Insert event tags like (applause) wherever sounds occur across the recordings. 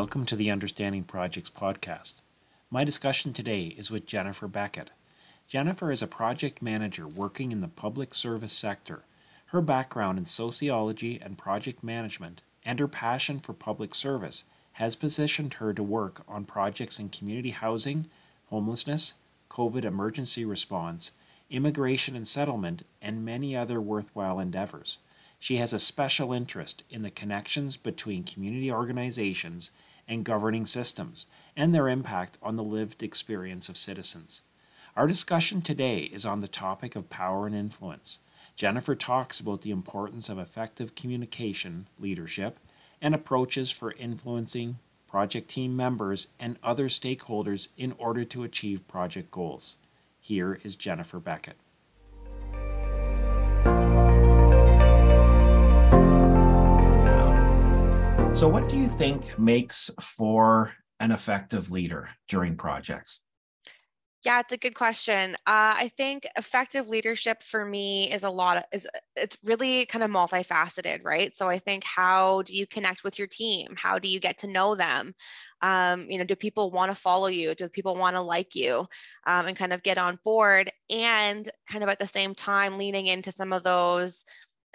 Welcome to the Understanding Projects podcast. My discussion today is with Jennifer Beckett. Jennifer is a project manager working in the public service sector. Her background in sociology and project management and her passion for public service has positioned her to work on projects in community housing, homelessness, COVID emergency response, immigration and settlement, and many other worthwhile endeavors. She has a special interest in the connections between community organizations and governing systems and their impact on the lived experience of citizens. Our discussion today is on the topic of power and influence. Jennifer talks about the importance of effective communication, leadership, and approaches for influencing project team members and other stakeholders in order to achieve project goals. Here is Jennifer Beckett. So, what do you think makes for an effective leader during projects? Yeah, it's a good question. Uh, I think effective leadership for me is a lot of is it's really kind of multifaceted, right? So I think how do you connect with your team? How do you get to know them? Um, you know, do people want to follow you? Do people want to like you? Um, and kind of get on board, and kind of at the same time leaning into some of those,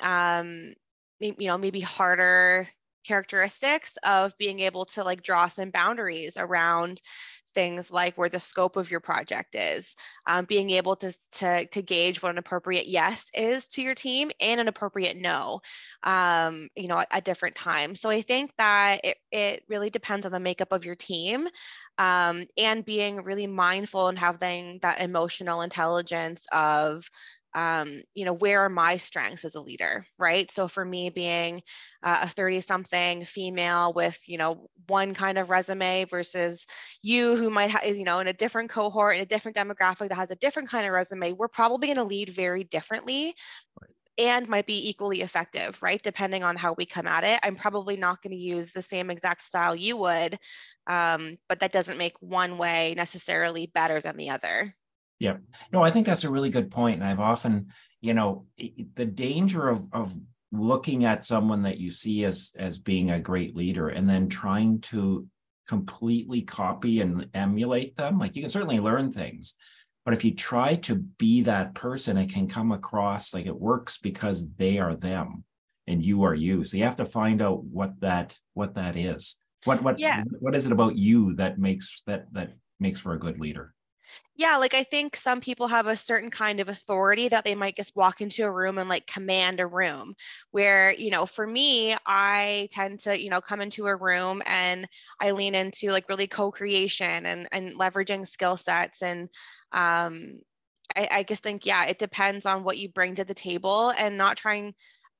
um, you know, maybe harder characteristics of being able to like draw some boundaries around things like where the scope of your project is, um, being able to, to, to gauge what an appropriate yes is to your team and an appropriate no, um, you know, at, at, different times. So I think that it, it really depends on the makeup of your team um, and being really mindful and having that emotional intelligence of um, you know, where are my strengths as a leader, right? So for me, being uh, a 30 something female with, you know, one kind of resume versus you who might have, you know, in a different cohort, in a different demographic that has a different kind of resume, we're probably going to lead very differently. Right. And might be equally effective, right? Depending on how we come at it. I'm probably not going to use the same exact style you would, um, but that doesn't make one way necessarily better than the other. Yeah. No, I think that's a really good point. And I've often, you know, the danger of of looking at someone that you see as as being a great leader and then trying to completely copy and emulate them. Like you can certainly learn things, but if you try to be that person, it can come across like it works because they are them and you are you. So you have to find out what that what that is. What what yeah. what is it about you that makes that that makes for a good leader? Yeah, like I think some people have a certain kind of authority that they might just walk into a room and like command a room. Where, you know, for me, I tend to, you know, come into a room and I lean into like really co-creation and and leveraging skill sets and um I, I just think, yeah, it depends on what you bring to the table and not trying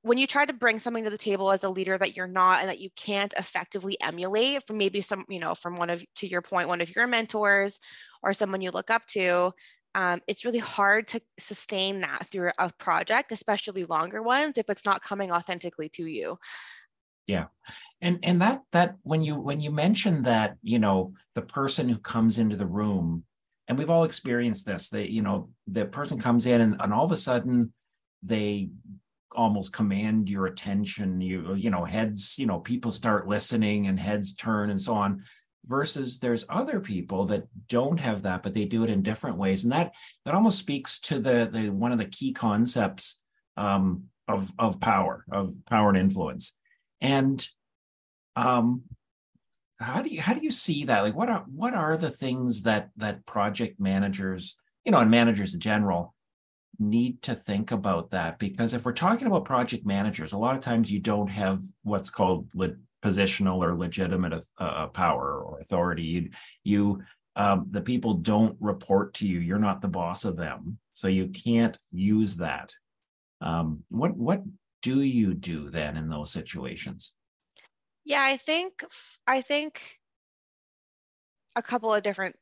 when you try to bring something to the table as a leader that you're not and that you can't effectively emulate from maybe some you know from one of to your point one of your mentors or someone you look up to um, it's really hard to sustain that through a project especially longer ones if it's not coming authentically to you. Yeah. And and that that when you when you mention that you know the person who comes into the room and we've all experienced this they you know the person comes in and, and all of a sudden they almost command your attention you you know heads you know people start listening and heads turn and so on versus there's other people that don't have that but they do it in different ways. And that that almost speaks to the the one of the key concepts um, of of power of power and influence. And um how do you how do you see that? Like what are what are the things that that project managers you know and managers in general need to think about that because if we're talking about project managers, a lot of times you don't have what's called le- positional or legitimate uh, uh, power or authority. You, you um, the people don't report to you. You're not the boss of them, so you can't use that. Um, what what do you do then in those situations? Yeah, I think I think a couple of different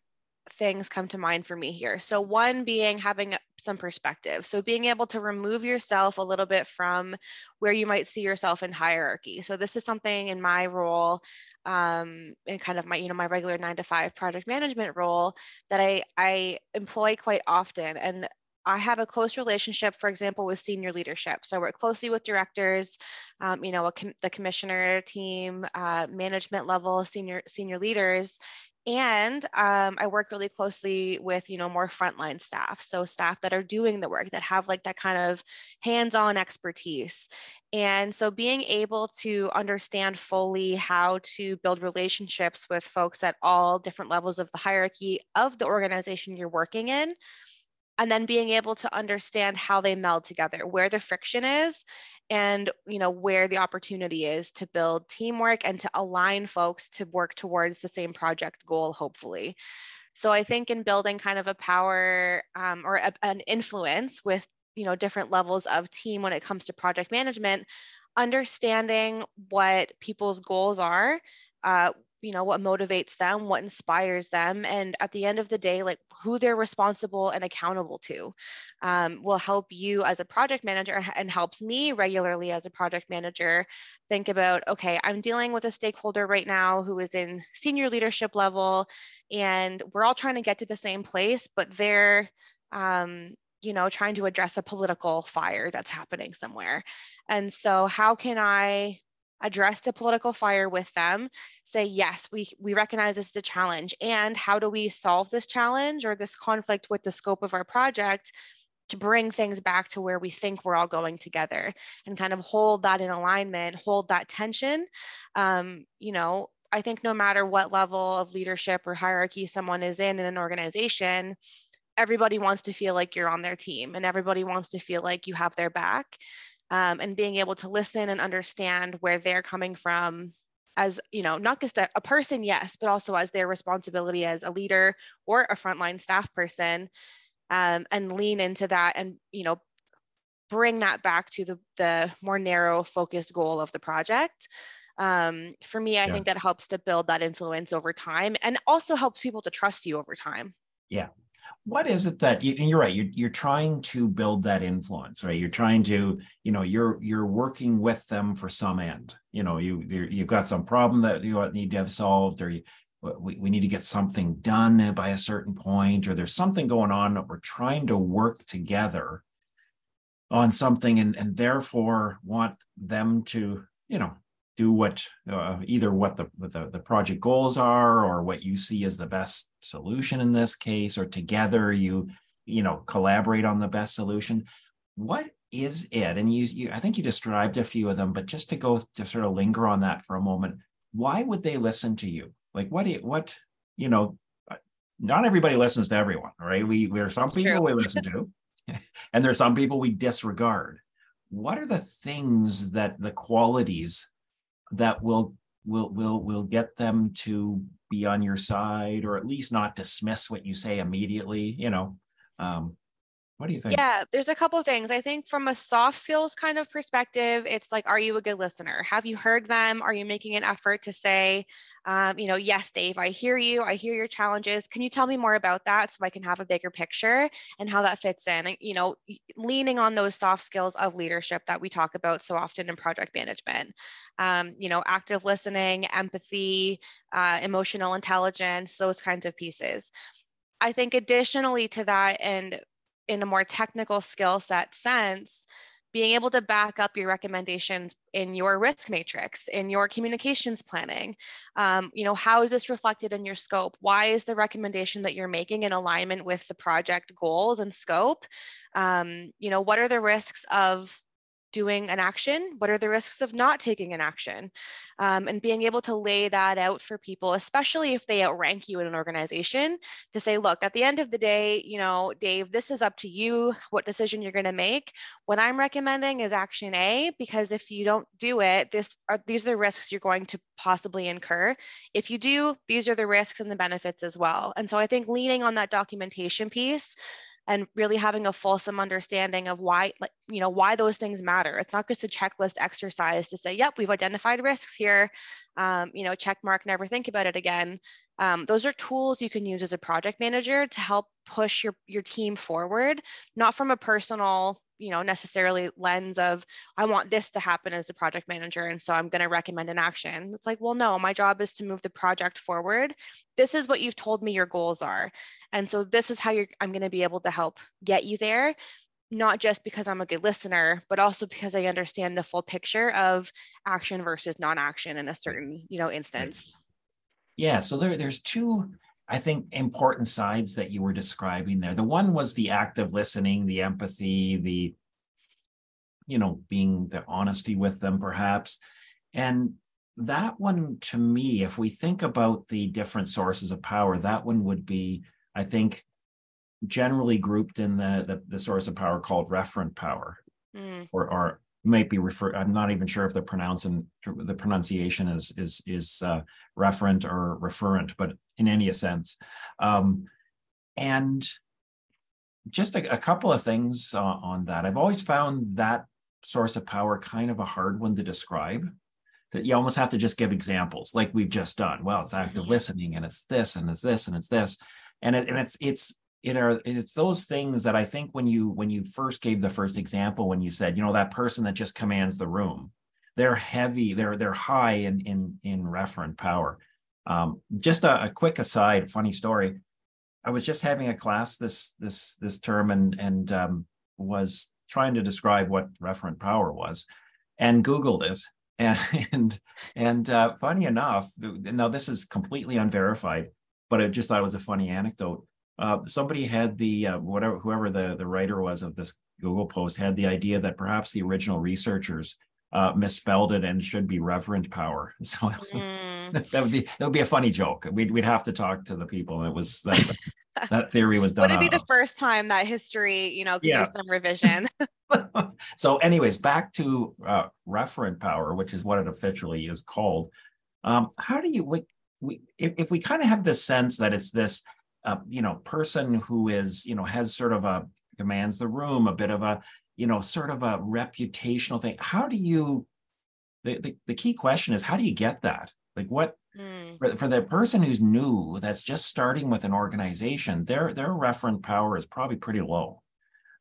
things come to mind for me here. So, one being having some perspective. So, being able to remove yourself a little bit from where you might see yourself in hierarchy. So, this is something in my role, um, in kind of my, you know, my regular nine to five project management role that I, I employ quite often. And I have a close relationship, for example, with senior leadership. So I work closely with directors, um, you know, com- the commissioner team, uh, management level, senior senior leaders, and um, i work really closely with you know more frontline staff so staff that are doing the work that have like that kind of hands-on expertise. And so being able to understand fully how to build relationships with folks at all different levels of the hierarchy of the organization you're working in and then being able to understand how they meld together where the friction is and you know where the opportunity is to build teamwork and to align folks to work towards the same project goal hopefully. So i think in building kind of a power um, or a, an influence with you know different levels of team when it comes to project management understanding what people's goals are uh, you know what motivates them what inspires them and at the end of the day like who they're responsible and accountable to um, will help you as a project manager and helps me regularly as a project manager think about okay i'm dealing with a stakeholder right now who is in senior leadership level and we're all trying to get to the same place but they're um, you know trying to address a political fire that's happening somewhere. And so how can i address the political fire with them say yes we we recognize this is a challenge and how do we solve this challenge or this conflict with the scope of our project to bring things back to where we think we're all going together? And kind of hold that in alignment hold that tension. Um, you know i think no matter what level of leadership or hierarchy someone is in in an organization everybody wants to feel like you're on their team and everybody wants to feel like you have their back um, and being able to listen and understand where they're coming from as you know not just a, a, person yes but also as their responsibility as a leader or a frontline staff person um, and lean into that and you know bring that back to the, the more narrow focused goal of the project. Um, for me i yeah. think that helps to build that influence over time and also helps people to trust you over time. Yeah what is it that you, you're right you're, you're trying to build that influence right? You're trying to you know you're you're working with them for some end. You know you you've got some problem that you need to have solved or you, we, we need to get something done by a certain point or there's something going on that we're trying to work together on something and and therefore want them to you know do what uh, either what the, what the the project goals are or what you see as the best solution in this case or together you you know collaborate on the best solution. What is it and you, you i think you described a few of them but just to go to sort of linger on that for a moment why would they listen to you? Like what what you know uh, not everybody listens to everyone right? We there are some That's people true. we listen to (laughs) and there's some people we disregard. What are the things that the qualities that will will will will get them to be on your side or at least not dismiss what you say immediately you know um, what do you think? Yeah, there's a couple of things. I think from a soft skills kind of perspective, it's like, are you a good listener? Have you heard them? Are you making an effort to say, um, you know, yes, Dave, I hear you. I hear your challenges. Can you tell me more about that so I can have a bigger picture and how that fits in? You know, leaning on those soft skills of leadership that we talk about so often in project management. Um, you know, active listening, empathy, uh, emotional intelligence, those kinds of pieces. I think additionally to that, and in a more technical skill set sense, being able to back up your recommendations in your risk matrix, in your communications planning. Um, you know, how is this reflected in your scope? Why is the recommendation that you're making in alignment with the project goals and scope? Um, you know, what are the risks of doing an action? What are the risks of not taking an action? Um, and being able to lay that out for people, especially if they outrank you in an organization, to say, look, at the end of the day, you know, Dave, this is up to you what decision you're going to make. What I'm recommending is action A, because if you don't do it, this are, these are the risks you're going to possibly incur. If you do, these are the risks and the benefits as well. And so I think leaning on that documentation piece and really having a fulsome understanding of why like you know why those things matter. It's not just a checklist exercise to say yep we've identified risks here um, you know check mark never think about it again. Um, those are tools you can use as a project manager to help push your, your team forward not from a personal you know necessarily lens of i want this to happen as a project manager and so i'm going to recommend an action. It's like well no my job is to move the project forward. This is what you've told me your goals are and so this is how you're i'm going to be able to help get you there not just because i'm a good listener but also because i understand the full picture of action versus non-action in a certain you know instance. Yeah so there, there's two I think important sides that you were describing there. The one was the active listening, the empathy, the you know, being the honesty with them perhaps. And that one to me, if we think about the different sources of power, that one would be, I think, generally grouped in the the, the source of power called referent power, mm. or or might be refer. I'm not even sure if the pronouncing the pronunciation is is is uh, referent or referent, but in any sense, um, and just a, a, couple of things uh, on that. I've always found that source of power kind of a hard one to describe. That you almost have to just give examples, like we've just done. Well, it's active mm-hmm. listening, and it's this, and it's this, and it's this, and it, and it's it's it are it's those things that I think when you when you first gave the first example when you said you know that person that just commands the room they're heavy they're they're high in in in referent power. Um, just a, a, quick aside funny story. I was just having a class this this this term and and um, was trying to describe what referent power was and googled it. (laughs) And and, uh, funny enough now this is completely unverified but I just thought it was a funny anecdote uh, somebody had the uh, whatever whoever the the writer was of this Google post had the idea that perhaps the original researchers uh, misspelled it and should be reverent power. (laughs) So (laughs) mm. that would be that would be a funny joke. We'd we'd have to talk to the people. It was that (laughs) that theory was done. Would it be the of. first time that history, you know, yeah. some revision? so, anyways, back to uh, referent power, which is what it officially is called. Um, how do you we, we if, if we kind of have this sense that it's this a you know person who is you know has sort of a commands the room a bit of a you know sort of a reputational thing. How do you the, the, the key question is how do you get that? Like what mm. for, for the person who's new that's just starting with an organization their their referent power is probably pretty low.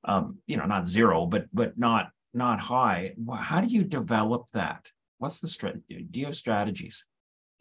Um you know not zero but but not not high. How do you develop that? What's the strategy do you have strategies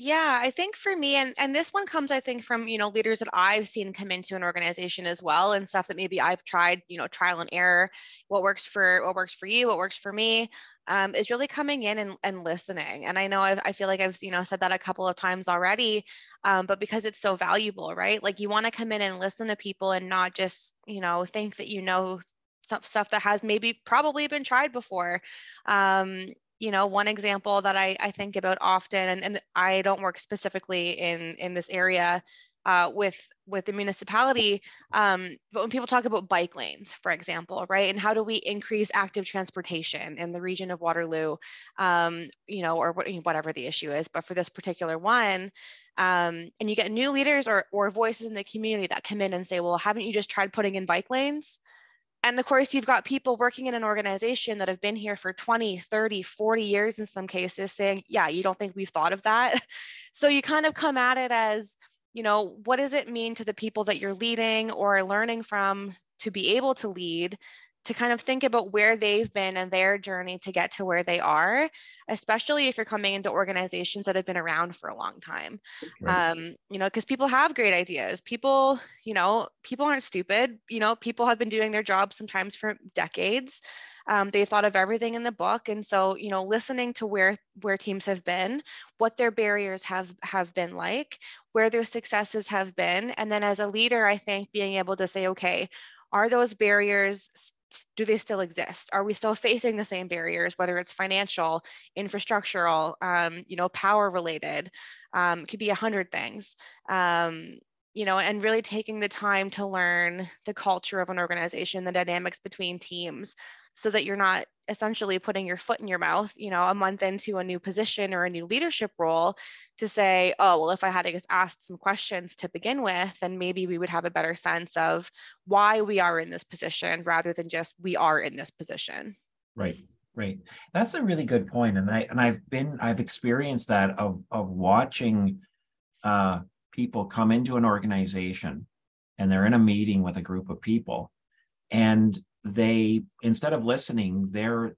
yeah, I think for me, and and this one comes, I think, from you know leaders that I've seen come into an organization as well, and stuff that maybe I've tried, you know, trial and error. What works for what works for you, what works for me, um, is really coming in and, and listening. And I know I've, I feel like I've you know said that a couple of times already, um, but because it's so valuable, right? Like you want to come in and listen to people and not just you know think that you know stuff that has maybe probably been tried before um, you know one example that i, I think about often and, and i don't work specifically in in this area uh, with with the municipality um, but when people talk about bike lanes for example right and how do we increase active transportation in the region of waterloo um, you know or whatever the issue is but for this particular one um, and you get new leaders or, or voices in the community that come in and say well haven't you just tried putting in bike lanes and of course you've got people working in an organization that have been here for 20 30 40 years in some cases saying yeah you don't think we've thought of that? (laughs) So you kind of come at it as you know what does it mean to the people that you're leading or learning from to be able to lead to kind of think about where they've been and their journey to get to where they are, especially if you're coming into organizations that have been around for a long time. Right. Um, you know, because people have great ideas. People, you know, people aren't stupid. You know, people have been doing their job sometimes for decades. Um, they thought of everything in the book, and so you know, listening to where where teams have been, what their barriers have have been like, where their successes have been, and then as a leader, I think being able to say, okay, are those barriers do they still exist? Are we still facing the same barriers, whether it's financial, infrastructural, um, you know, power related? Um, could be a hundred things. Um, you know, and really taking the time to learn the culture of an organization, the dynamics between teams, so that you're not essentially putting your foot in your mouth, you know, a month into a new position or a new leadership role to say, oh, well, if I had to just ask some questions to begin with, then maybe we would have a better sense of why we are in this position rather than just we are in this position. Right. Right. That's a really good point. And I and I've been I've experienced that of of watching uh people come into an organization and they're in a meeting with a group of people and they instead of listening, they're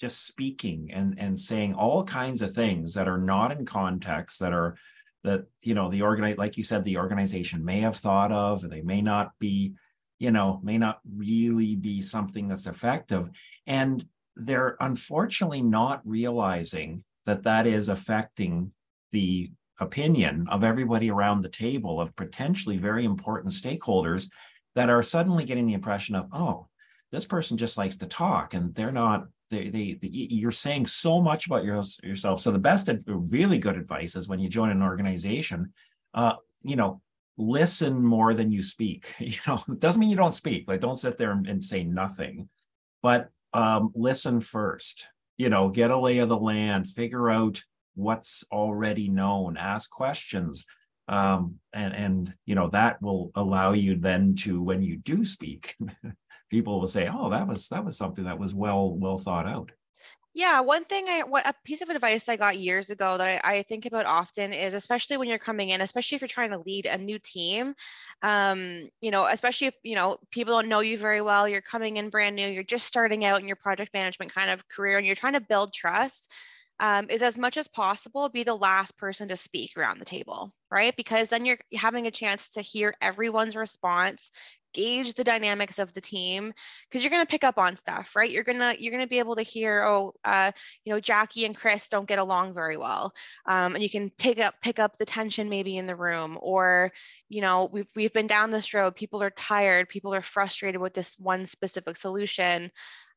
just speaking and and saying all kinds of things that are not in context that are that you know the organize like you said the organization may have thought of they may not be you know may not really be something that's effective. And they're unfortunately not realizing that that is affecting the opinion of everybody around the table of potentially very important stakeholders that are suddenly getting the impression of oh this person just likes to talk and they're not they, they, they, you're saying so much about your, yourself. So the best, really good advice is when you join an organization, uh, you know, listen more than you speak. (laughs) You know, it doesn't mean you don't speak. Like, don't sit there and, and say nothing, but um, listen first. You know, get a lay of the land, figure out what's already known, ask questions, um, and and you know that will allow you then to when you do speak (laughs) people will say, "Oh, that was that was something that was well well thought out." Yeah, one thing I what a piece of advice I got years ago that I, I, think about often is especially when you're coming in, especially if you're trying to lead a new team, um, you know, especially if you know people don't know you very well, you're coming in brand new, you're just starting out in your project management kind of career, and you're trying to build trust. Um, is as much as possible be the last person to speak around the table, right? Because then you're having a chance to hear everyone's response, gauge the dynamics of the team because you're going to pick up on stuff right? You're going to you're going to be able to hear oh uh, you know jackie and chris don't get along very well um, and you can pick up pick up the tension maybe in the room or you know we've, we've been down this road people are tired people are frustrated with this one specific solution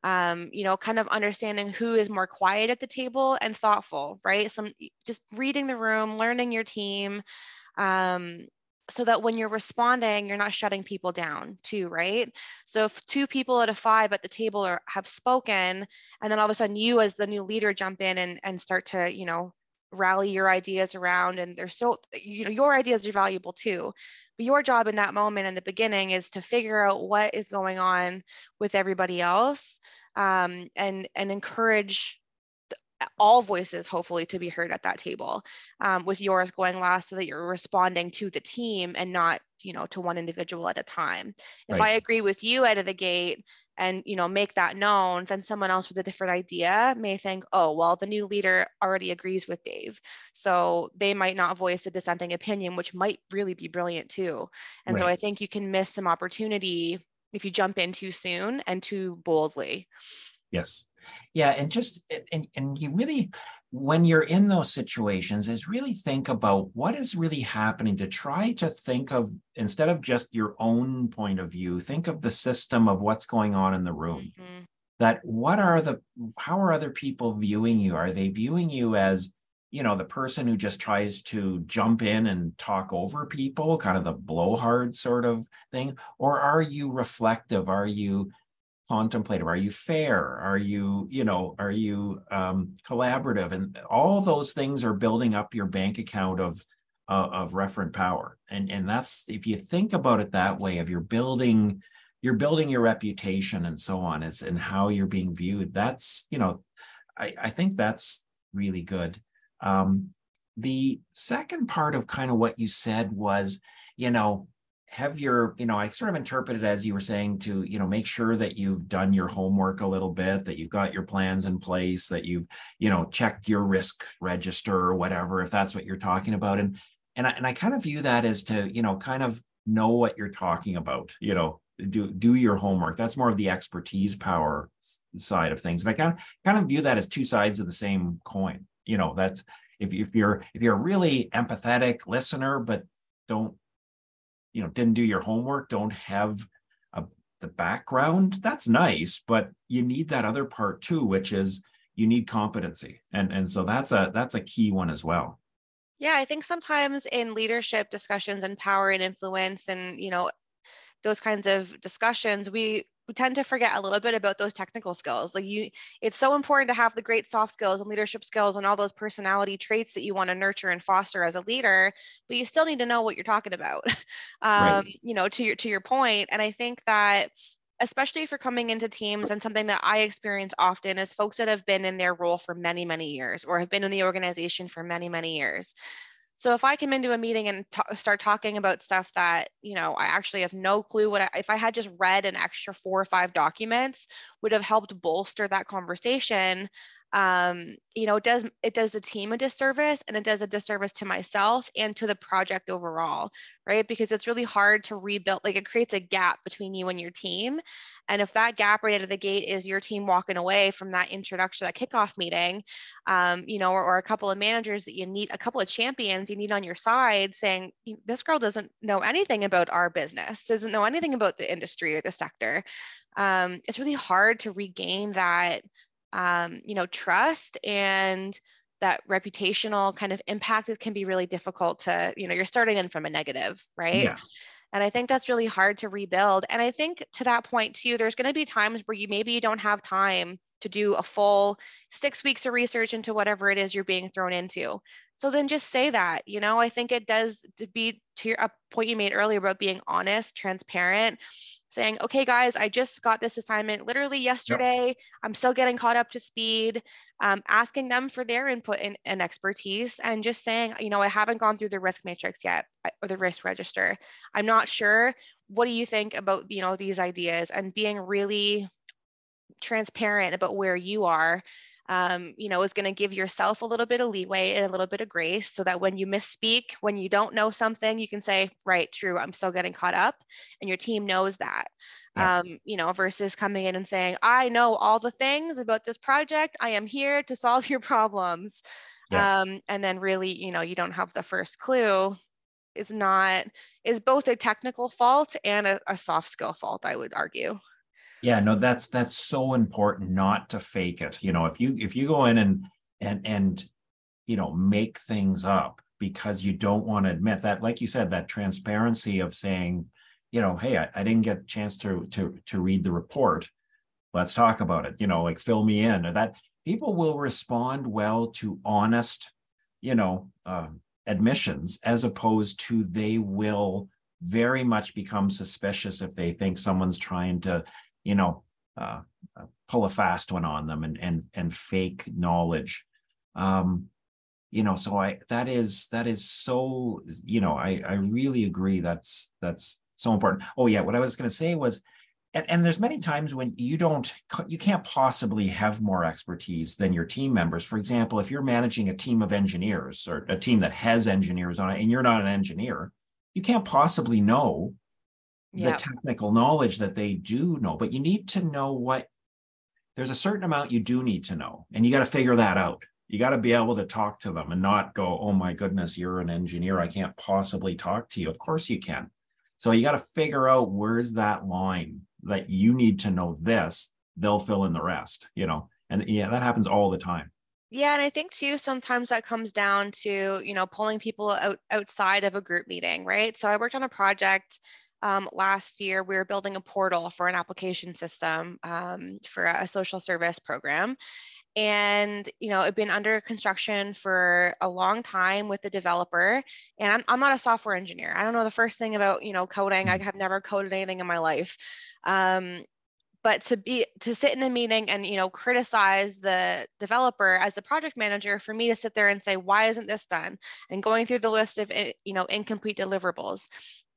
um, you know kind of understanding who is more quiet at the table and thoughtful right? Some just reading the room learning your team um, so that when you're responding you're not shutting people down too right? So if two people at a five at the table are, have spoken and then all of a sudden you as the new leader jump in and, and start to you know rally your ideas around and they're so you know your ideas are valuable too. But your job in that moment in the beginning is to figure out what is going on with everybody else um, and and encourage all voices hopefully to be heard at that table um, with yours going last so that you're responding to the team and not you know to one individual at a time if right. i agree with you out of the gate and you know make that known then someone else with a different idea may think oh well the new leader already agrees with dave so they might not voice a dissenting opinion which might really be brilliant too and right. so i think you can miss some opportunity if you jump in too soon and too boldly yes. Yeah and just and, and you really when you're in those situations is really think about what is really happening to try to think of instead of just your own point of view think of the system of what's going on in the room. Mm-hmm. that what are the how are other people viewing you? Are they viewing you as you know the person who just tries to jump in and talk over people kind of the blowhard sort of thing? Or are you reflective? Are you contemplative? Are you fair? Are you you know are you um, collaborative? And all those things are building up your bank account of uh, of referent power. And and that's if you think about it that way if you're building you're building your reputation and so on it's and how you're being viewed that's you know i i think that's really good. Um the second part of kind of what you said was you know have your you know i sort of interpret it as you were saying to you know make sure that you've done your homework a little bit that you've got your plans in place that you've you know checked your risk register or whatever if that's what you're talking about. And and I, and I kind of view that as to you know kind of know what you're talking about you know do do your homework. That's more of the expertise power side of things. And i kind of kind of view that as two sides of the same coin. You know that's if, if you're if you're a really empathetic listener but don't you know didn't do your homework don't have a, the background that's nice but you need that other part too which is you need competency. And and so that's a that's a key one as well. Yeah i think sometimes in leadership discussions and power and influence and you know those kinds of discussions we we tend to forget a little bit about those technical skills. Like you it's so important to have the great soft skills and leadership skills and all those personality traits that you want to nurture and foster as a leader but you still need to know what you're talking about. (laughs) Um, right. you know to your to your point and i think that especially if you're coming into teams and something that i experience often is folks that have been in their role for many many years or have been in the organization for many many years So if I come into a meeting and t- start talking about stuff that, you know, I actually have no clue what, I, if I had just read an extra four or five documents would have helped bolster that conversation um, you know, it does it does the team a disservice and it does a disservice to myself and to the project overall, right? Because it's really hard to rebuild, like it creates a gap between you and your team. And if that gap right out of the gate is your team walking away from that introduction, that kickoff meeting, um, you know, or, or a couple of managers that you need, a couple of champions you need on your side saying, this girl doesn't know anything about our business, doesn't know anything about the industry or the sector. Um, it's really hard to regain that um, you know, trust and that reputational kind of impact it can be really difficult to, you know, you're starting in from a negative, right? Yeah. And I think that's really hard to rebuild. And I think to that point too, there's going to be times where you maybe you don't have time to do a full six weeks of research into whatever it is you're being thrown into. So then just say that, you know, I think it does to be to your a point you made earlier about being honest, transparent, saying, okay, guys, I just got this assignment literally yesterday. Yep. I'm still getting caught up to speed, um, asking them for their input and, and, expertise, and just saying, you know, I haven't gone through the risk matrix yet or the risk register. I'm not sure. What do you think about, you know, these ideas and being really transparent about where you are um, you know, is going to give yourself a little bit of leeway and a little bit of grace so that when you misspeak, when you don't know something, you can say, right, true, I'm still getting caught up. And your team knows that. Yeah. Um, you know, versus coming in and saying, I know all the things about this project. I am here to solve (laughs) your problems. Yeah. Um, and then really, you know, you don't have the first clue is not is both a technical fault and a, a soft skill fault, I would argue. Yeah, no, that's that's so important not to fake it. You know, if you if you go in and and and you know make things up because you don't want to admit that, like you said, that transparency of saying, you know, hey, I, I didn't get a chance to to to read the report. Let's talk about it. You know, like fill me in. Or that people will respond well to honest, you know, uh, admissions as opposed to they will very much become suspicious if they think someone's trying to you know, uh, uh, pull a fast one on them and and and fake knowledge. Um, you know, so I that is that is so you know I I really agree that's that's so important. Oh yeah, what I was going to say was. And, and there's many times when you don't you can't possibly have more expertise than your team members for example if you're managing a team of engineers or a team that has engineers on it and you're not an engineer you can't possibly know the technical knowledge that they do know, but you need to know what there's a certain amount you do need to know, and you got to figure that out. You got to be able to talk to them and not go, oh my goodness, you're an engineer. I can't possibly talk to you. Of course you can. So you got to figure out where's that line that you need to know this, they'll fill in the rest, you know. And yeah, that happens all the time. Yeah, and I think too sometimes that comes down to, you know, pulling people out outside of a group meeting, right? So I worked on a project um, last year, we were building a portal for an application system um, for a social service program. And, you know, it'd been under construction for a long time with the developer. And I'm, I'm not a software engineer. I don't know the first thing about, you know, coding. I mm. have never coded anything in my life. Um, but to be to sit in a meeting and you know criticize the developer as the project manager for me to sit there and say why isn't this done and going through the list of eh, you know incomplete deliverables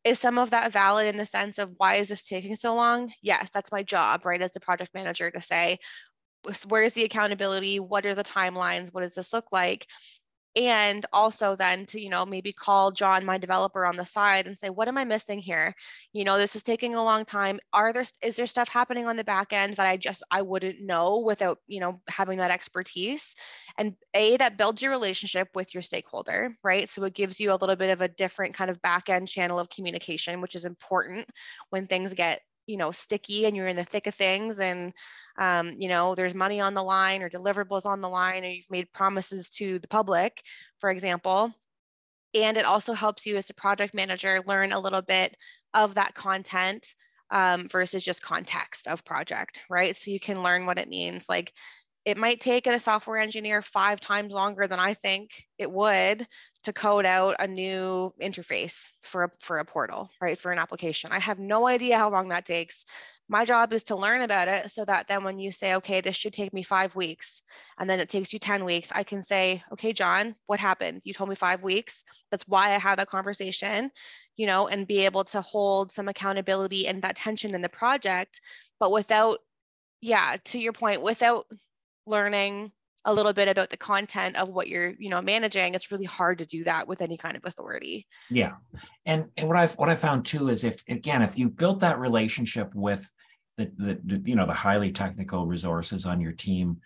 is some of that valid in the sense of why is this taking so long? Yes, that's my job, right, as a project manager to say, where's the accountability? What are the timelines? What does this look like? And also then to you know maybe call john my developer on the side and say what am i missing here? You know this is taking a long time. Are there is there stuff happening on the back end that i just i wouldn't know without you know having that expertise? And a that builds your relationship with your stakeholder right? So it gives you a little bit of a different kind of back end channel of communication which is important when things get you know sticky and you're in the thick of things and um, you know there's money on the line or deliverables on the line or you've made promises to the public for example. And it also helps you as a project manager learn a little bit of that content um, versus just context of project right? So you can learn what it means like it might take a software engineer five times longer than I think it would to code out a new interface for a, for a portal, right? For an application. I have no idea how long that takes, my job is to learn about it so that then when you say okay this should take me five weeks and then it takes you 10 weeks i can say okay john what happened you told me five weeks that's why i had that conversation you know and be able to hold some accountability and that tension in the project but without yeah to your point without learning a little bit about the content of what you're you know managing it's really hard to do that with any kind of authority. Yeah. And, and what i've what i found too is if again if you built that relationship with the, the, the you know the highly technical resources on your team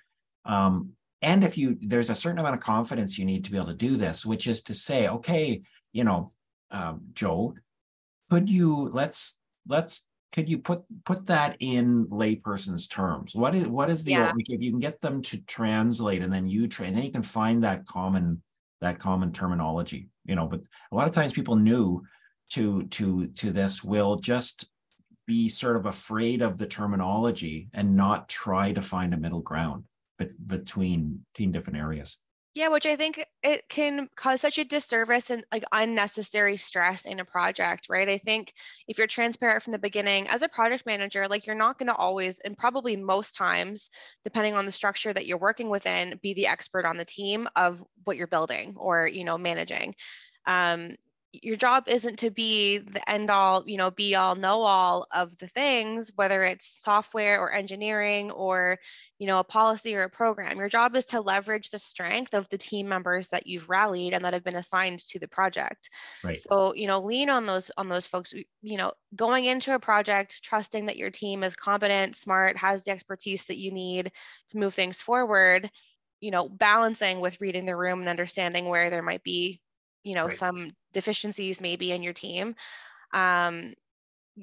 um, and if you there's a certain amount of confidence you need to be able to do this which is to say okay you know um, joe could you let's let's could you put put that in layperson's terms what is what is the yeah. if you can get them to translate and then you train then you can find that common that common terminology you know but a lot of times people new to to to this will just be sort of afraid of the terminology and not try to find a middle ground between between different areas yeah, which I think it can cause such a disservice and like unnecessary stress in a project, right? I think if you're transparent from the beginning as a project manager, like you're not going to always, and probably most times, depending on the structure that you're working within, be the expert on the team of what you're building or, you know, managing. Um, your job isn't to be the end all, you know, be all, know all of the things, whether it's software or engineering or, you know, a policy or a program. Your job is to leverage the strength of the team members that you've rallied and that have been assigned to the project. Right. So, you know, lean on those on those folks. You know, going into a project, trusting that your team is competent, smart, has the expertise that you need to move things forward. You know, balancing with reading the room and understanding where there might be you know right. some deficiencies maybe in your team um,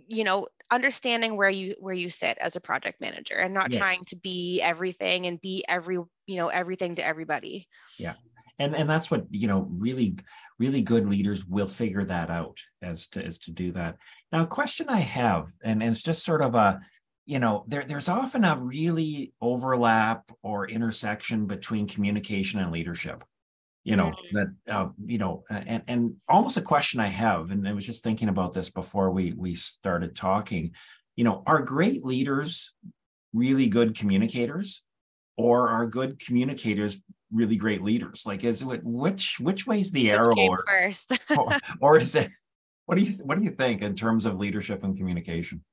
you know understanding where you where you sit as a project manager and not yeah. trying to be everything and be every you know everything to everybody. Yeah. And and that's what you know really really good leaders will figure that out as to as to do that. Now a question i have and, and it's just sort of a you know there, there's often a really overlap or intersection between communication and leadership you know mm. that uh, you know and and almost a question i have and i was just thinking about this before we we started talking you know are great leaders really good communicators or are good communicators really great leaders? Like is it which which way's the arrow or, first? (laughs) or, or is it what do you what do you think in terms of leadership and communication?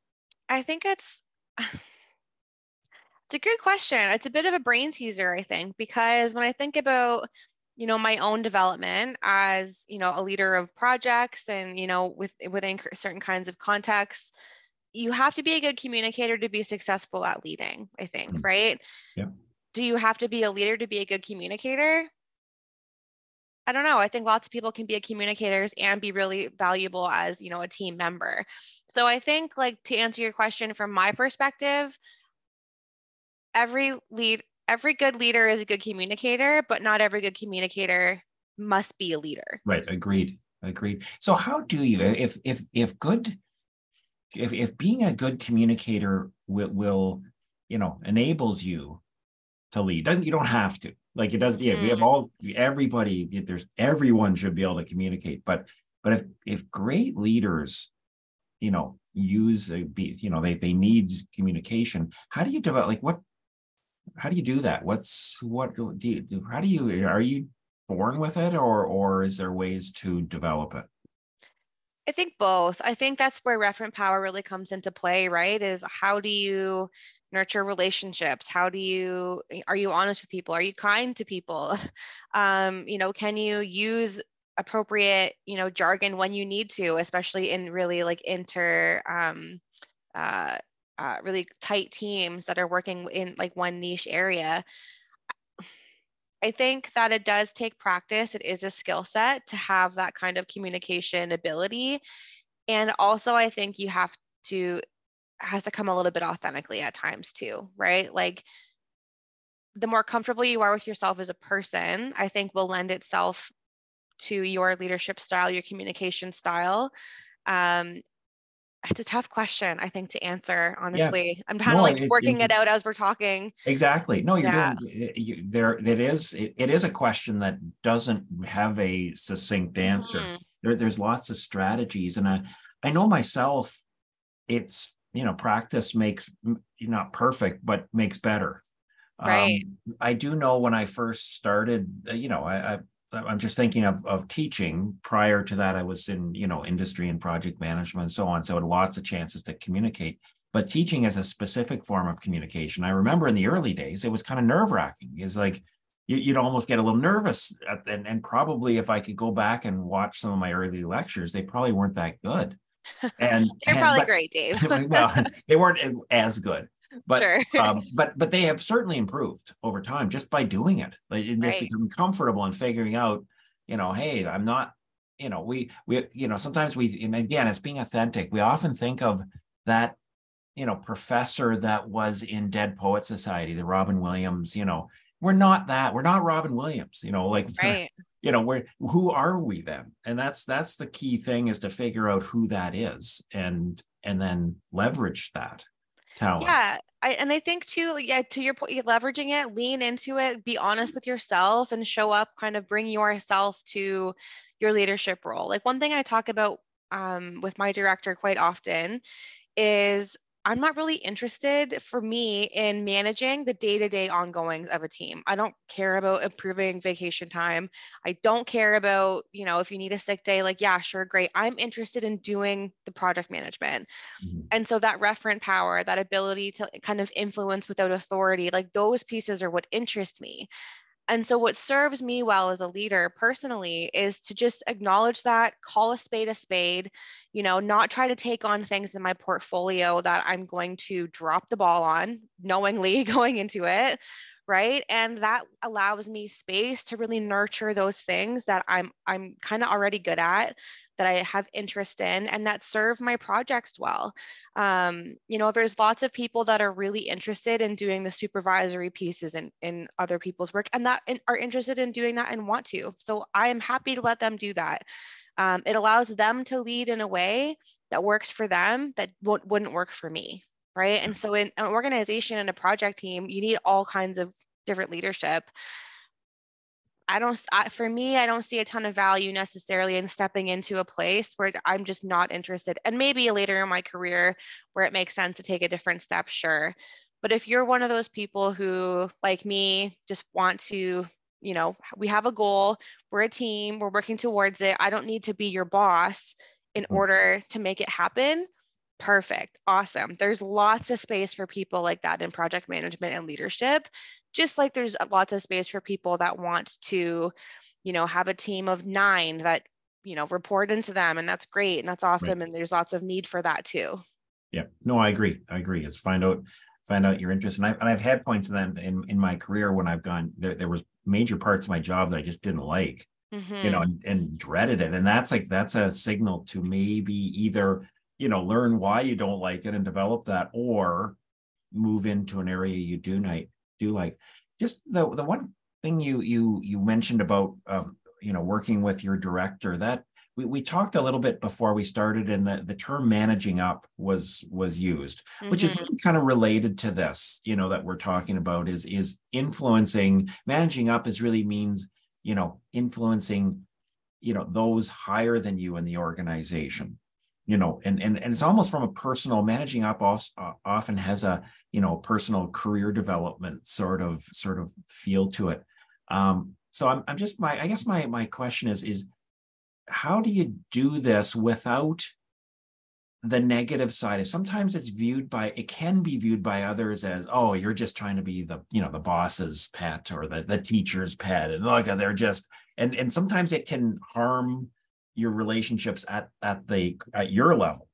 I think it's (sighs) it's a good question. It's a bit of a brain teaser i think because when i think about you know my own development as you know a leader of projects and you know with within certain kinds of contexts you have to be a good communicator to be successful at leading i think mm-hmm. right? Yeah. Do you have to be a leader to be a good communicator? I don't know. I think lots of people can be a communicators and be really valuable as you know a team member. So i think like to answer your question from my perspective every lead every good leader is a good communicator, but not every good communicator must be a leader. Right. Agreed. Agreed. So how do you, if if if good, if if being a good communicator will, will you know enables you to lead, doesn't you don't have to like it does. Yeah, mm. we have mm-hmm. all everybody. There's everyone should be able to communicate, but but if if great leaders, you know, use a be you know they they need communication. How do you develop like what how do you do that? What's what do you do? How do you are you born with it, or or is there ways to develop it? I think both. I think that's where referent power really comes into play, right? Is how do you nurture relationships? How do you are you honest with people? Are you kind to people? (laughs) Um, you know, can you use appropriate, you know, jargon when you need to, especially in really like inter um, uh, uh, really tight teams that are working in like one niche area i think that it does take practice. It is a skill set to have that kind of communication ability. And also i think you have to has to come a little bit authentically at times too right? Like the more comfortable you are with yourself as a person i think will lend itself to your leadership style your communication style. Um, it's a tough question i think to answer honestly yeah. i'm kind of no, like it, working it, it, out as we're talking exactly no you're yeah. doing you, there it is it, it is a question that doesn't have a succinct answer mm-hmm. there, there's lots of strategies and i i know myself it's you know practice makes not perfect but makes better right um, i do know when i first started uh, you know i, I I'm just thinking of, of teaching. Prior to that, I was in you know industry and project management and so on. So I had lots of chances to communicate. But teaching is a specific form of communication. I remember in the early days, it was kind of nerve wracking. It's like you, would almost get a little nervous, at, and and probably if I could go back and watch some of my early lectures, they probably weren't that good. And (laughs) they're and, probably but, great, Dave. (laughs) well, they weren't as good but sure. um, (laughs) but but they have certainly improved over time just by doing it like it right. just becoming comfortable and figuring out you know hey i'm not you know we we you know sometimes we and again it's being authentic we often think of that you know professor that was in dead poet society the robin williams you know we're not that we're not robin williams you know like right. you know we're who are we then and that's that's the key thing is to figure out who that is and and then leverage that talent. Yeah. I, and I think too, yeah, to your point, leveraging it, lean into it, be honest with yourself and show up, kind of bring yourself to your leadership role. Like one thing I talk about um, with my director quite often is I'm not really interested for me in managing the day to day ongoings of a team. I don't care about improving vacation time. I don't care about, you know, if you need a sick day, like, yeah, sure, great. I'm interested in doing the project management. Mm-hmm. And so that referent power, that ability to kind of influence without authority, like those pieces are what interest me. And so, what serves me well as a leader personally is to just acknowledge that, call a spade a spade, you know, not try to take on things in my portfolio that I'm going to drop the ball on knowingly (laughs) going into it. Right. And that allows me space to really nurture those things that I'm I'm kind of already good at that I have interest in and that serve my projects well. Um, you know, there's lots of people that are really interested in doing the supervisory pieces in, in other people's work and that in, are interested in doing that and want to. So I am happy to let them do that. Um, it allows them to lead in a way that works for them that wouldn't work for me. Right. And so in an organization and a project team, you need all kinds of different leadership. I don't, I, for me, I don't see a ton of value necessarily in stepping into a place where I'm just not interested. And maybe later in my career where it makes sense to take a different step, sure. But if you're one of those people who, like me, just want to, you know, we have a goal, we're a team, we're working towards it. I don't need to be your boss in mm. order to make it happen. Perfect. Awesome. There's lots of space for people like that in project management and leadership just like there's lots of space for people that want to you know have a team of nine that you know report into them and that's great and that's awesome right. and there's lots of need for that too yeah no i agree i agree it's find out find out your interest and, I, and i've had points then in, in my career when i've gone there, there was major parts of my job that i just didn't like mm-hmm. you know and, and dreaded it and that's like that's a signal to maybe either you know learn why you don't like it and develop that or move into an area you do like do like. Just the the one thing you you you mentioned about um, you know working with your director that we, we talked a little bit before we started and the, the term managing up was was used mm-hmm. which is mm-hmm. really kind of related to this you know that we're talking about is is influencing managing up is really means you know influencing you know those higher than you in the organization you know and and, and it's almost from a personal managing up also, uh, often has a you know personal career development sort of sort of feel to it. Um so i'm, I'm just my i guess my my question is is how do you do this without the negative side? Is sometimes it's viewed by it can be viewed by others as oh you're just trying to be the you know the boss's pet or the, the teacher's pet and look they're just and and sometimes it can harm your relationships at at the at your level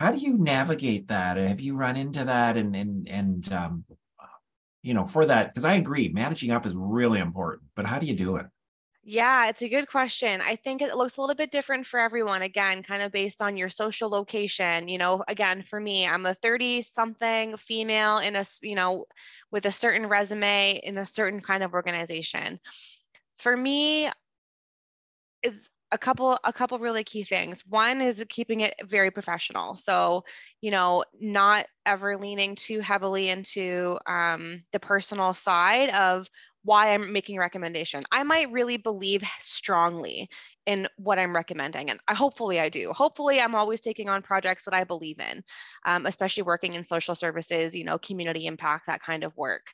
how do you navigate that have you run into that and and and um, you know for that because i agree managing up is really important but how do you do it yeah, it's a good question. I think it looks a little bit different for everyone. Again, kind of based on your social location. You know, again, for me, I'm a 30 something female in a, you know, with a certain resume in a certain kind of organization. For me, it's a couple a couple really key things one is keeping it very professional so you know not ever leaning too heavily into um, the personal side of why I'm making a recommendation. I might really believe strongly in what I'm recommending, and I, hopefully I do. Hopefully, I'm always taking on projects that I believe in, um, especially working in social services, you know, community impact, that kind of work.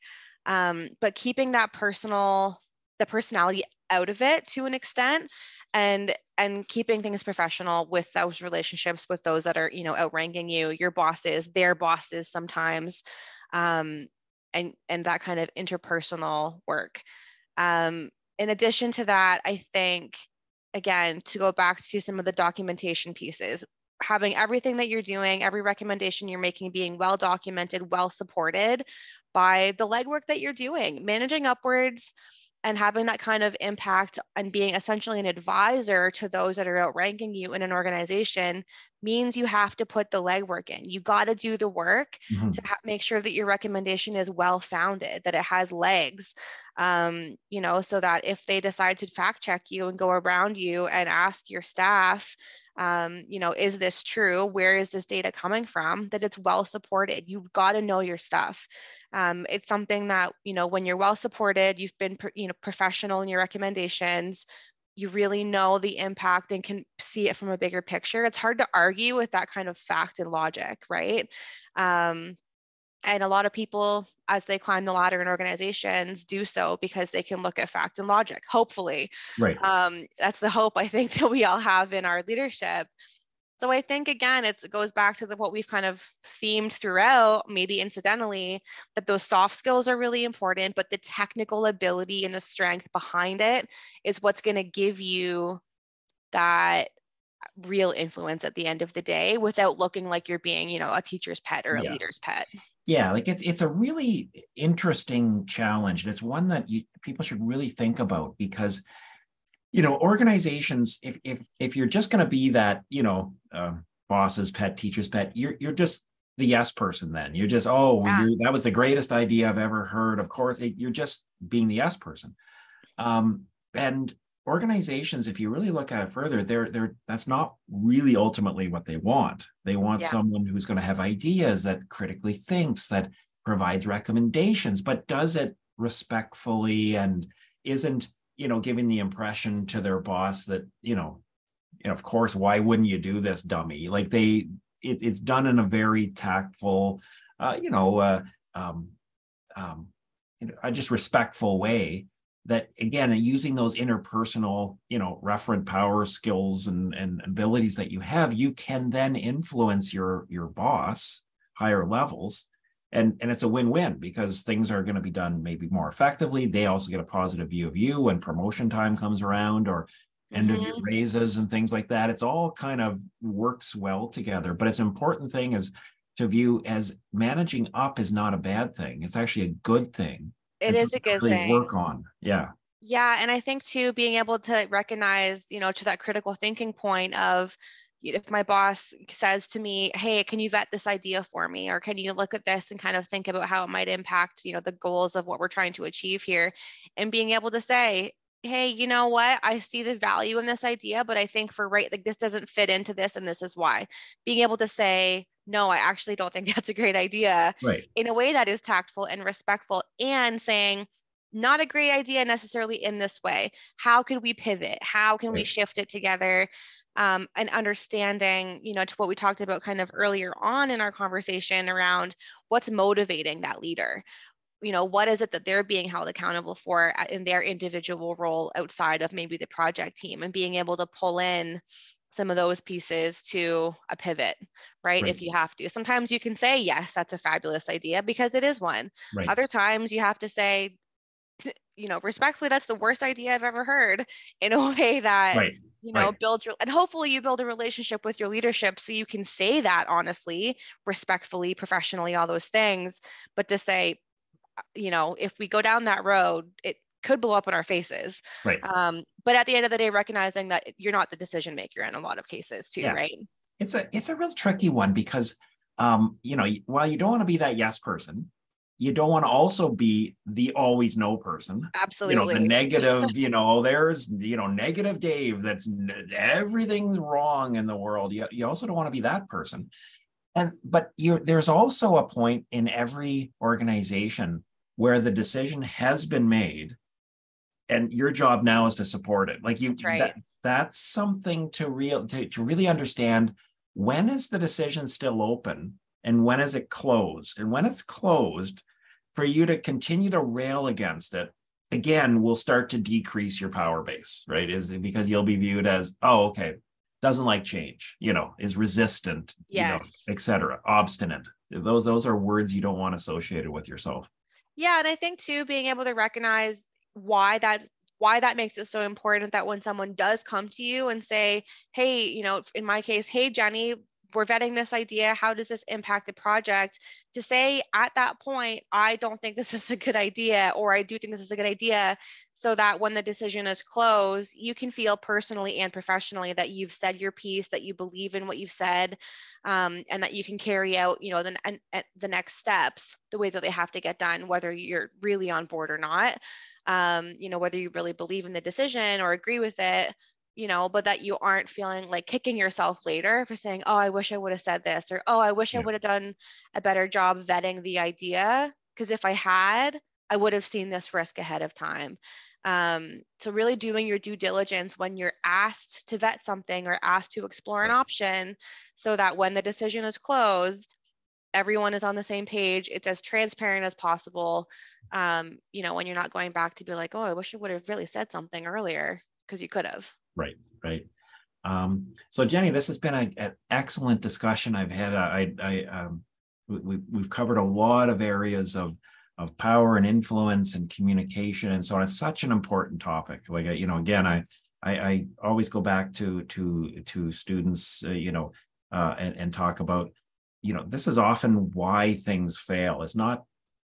Um, but keeping that personal, the personality out of it to an extent, and and keeping things professional with those relationships with those that are you know outranking you, your bosses, their bosses sometimes. Um, and and that kind of interpersonal work um, in addition to that i think again to go back to some of the documentation pieces having everything that you're doing every recommendation you're making being well documented well supported by the legwork that you're doing managing upwards and having that kind of impact and being essentially an advisor to those that are outranking you in an organization means you have to put the legwork in. You got to do the work mm-hmm. to ha- make sure that your recommendation is well founded, that it has legs, um, you know, so that if they decide to fact check you and go around you and ask your staff, um, you know, is this true? Where is this data coming from? That it's well supported. You've got to know your stuff. Um, it's something that, you know, when you're well supported, you've been, you know, professional in your recommendations, you really know the impact and can see it from a bigger picture. It's hard to argue with that kind of fact and logic, right? Um, and a lot of people, as they climb the ladder in organizations, do so because they can look at fact and logic, hopefully. Right. Um, that's the hope I think (laughs) that we all have in our leadership. So I think again, it goes back to the, what we've kind of themed throughout, maybe incidentally, that those soft skills are really important, but the technical ability and the strength behind it is what's going to give you that real influence at the end of the day without looking like you're being, you know, a teacher's pet or a yeah. leader's pet. Yeah, like it's it's a really interesting challenge, and it's one that you, people should really think about because you know organizations if if if you're just going to be that you know uh, boss's pet teacher's pet you're you're just the yes person then you're just oh yeah. you're, that was the greatest idea i've ever heard of course it, you're just being the yes person um, and organizations if you really look at it further they're they're that's not really ultimately what they want they want yeah. someone who's going to have ideas that critically thinks that provides recommendations but does it respectfully and isn't you know, giving the impression to their boss that, you know, you know, of course, why wouldn't you do this, dummy? Like they, it, it's done in a very tactful, uh, you know, uh, um, um, you know, a just respectful way. That again, using those interpersonal, you know, referent power skills and, and abilities that you have, you can then influence your your boss higher levels and and it's a win-win because things are going to be done maybe more effectively they also get a positive view of you when promotion time comes around or end mm-hmm. of year mm-hmm. raises and things like that it's all kind of works well together but it's an important thing is to view as managing up is not a bad thing it's actually a good thing It is a good really thing. work on. Yeah. Yeah and i think too being able to recognize you know to that critical thinking point of if my boss says to me hey can you vet this idea for me? Or can you look at this and kind of think about how it might impact you know the goals of what we're trying to achieve here? And being able to say hey you know what? I see the value in this idea but i think for right like this doesn't fit into this and this is why. Being able to say no i actually don't think (laughs) that's a great idea right. in a way that is tactful and respectful and saying not a great idea necessarily in this way how can we pivot how can right. we shift it together um, and understanding, you know, to what we talked about kind of earlier on in our conversation around what's motivating that leader. You know, what is it that they're being held accountable for in their individual role outside of maybe the project team and being able to pull in some of those pieces to a pivot, right? right? If you have to. Sometimes you can say, yes, that's a fabulous idea because it is one. Right. Other times you have to say, (laughs) you know, respectfully, that's the worst idea I've ever heard (laughs) in a way that, right. you know, build your, and hopefully you build a relationship with your leadership so you can say that honestly, respectfully, professionally, all those things. But to say, uh, you know, if we go down that road, it could blow up in our faces. Right. Um, but at the end of the day, recognizing that you're not the decision maker in a lot of cases too, yeah. right? It's a, it's a real tricky one because, um, you know, while you don't want to be that yes person, you don't want to also be the always no person. Absolutely. You know, the negative, (laughs) you know, there's, you know, negative Dave, that's everything's wrong in the world. You, you also don't want to be that person. And, but you there's also a point in every organization where the decision has been made and your job now is to support it. Like you That's right. that, that's something to real to, to really understand when is the decision still open and when is it closed? And when it's closed for you to continue to rail against it again will start to decrease your power base right? Is it because you'll be viewed as oh okay doesn't like change you know is resistant Yes. you know, etc obstinate. Those those are words you don't want associated with yourself. Yeah, and I think too being able to recognize why that why that makes it so important that when someone does come to you and say, "Hey, you know, in my case, hey Jenny, we're vetting this idea. How does this impact the project?" To say at that point, "I don't think this (laughs) is a good idea," or "I do think this is a good idea," so that when the decision is closed, you can feel personally and professionally that you've said your piece, that you believe in what you've said, um, and that you can carry out, you know, the, and, and the next steps the way that they have to get done, whether you're really on board or not. Um, you know, whether you really believe in the decision or agree with it, you know, but that you aren't feeling like kicking yourself later for saying, oh, I wish I would have said this, or oh, I wish I would have done a better job vetting the idea. Because if I had, I would have seen this risk ahead of time. Um, so really doing your due diligence when you're asked to vet something or asked to explore an option so that when the decision is closed, everyone is on the same page. It's as transparent as possible. Um, you know, when you're not going back to be like, oh, I wish I would have really said something earlier because you could have. Right, right. Um, so Jenny, this has been a, an excellent discussion. I've had, uh, I, I, um, we, we- we've covered a lot of areas of, of power and influence and communication and so on. It's such an important topic. Like, uh, you know, again, I, I, I always go back to, to, to students, uh, you know, uh, and, and talk about, you know, this is often why things fail. It's not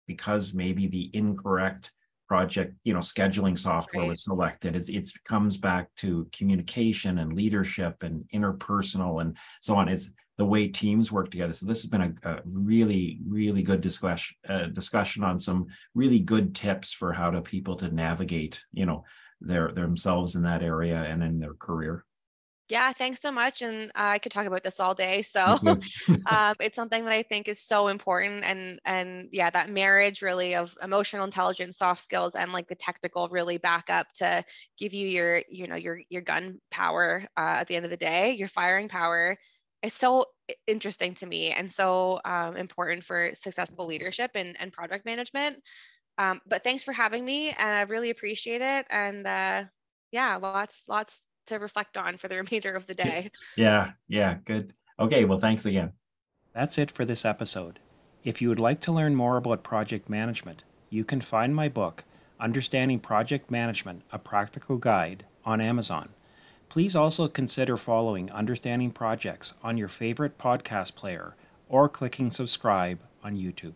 because maybe the incorrect project, you know, scheduling software was selected. It, it's comes back to communication and leadership and interpersonal and so on. It's the way teams work together. So this has been a, a really, really good discussion uh, discussion on some really good tips for how to people to navigate, you know, their themselves in that area and in their career. Yeah, thanks so much. And I could talk about this all day. So (laughs) um, it's something that I think is so important. And and yeah, that marriage really of emotional intelligence, soft skills, and like the technical really back up to give you your you know your your gun power uh, at the end of the day, your firing power. It's so interesting to me and so um, important for successful leadership and, and project management. Um, but thanks for having me, and I really appreciate it. And uh, yeah, lots lots to reflect on for the remainder of the day. yeah, yeah, good. Okay, well, thanks again. That's it for this episode. If you would like to learn more about project management, you can find my book, Understanding Project Management A Practical Guide, on Amazon. Please also consider following Understanding Projects on your favorite podcast player or clicking subscribe on YouTube.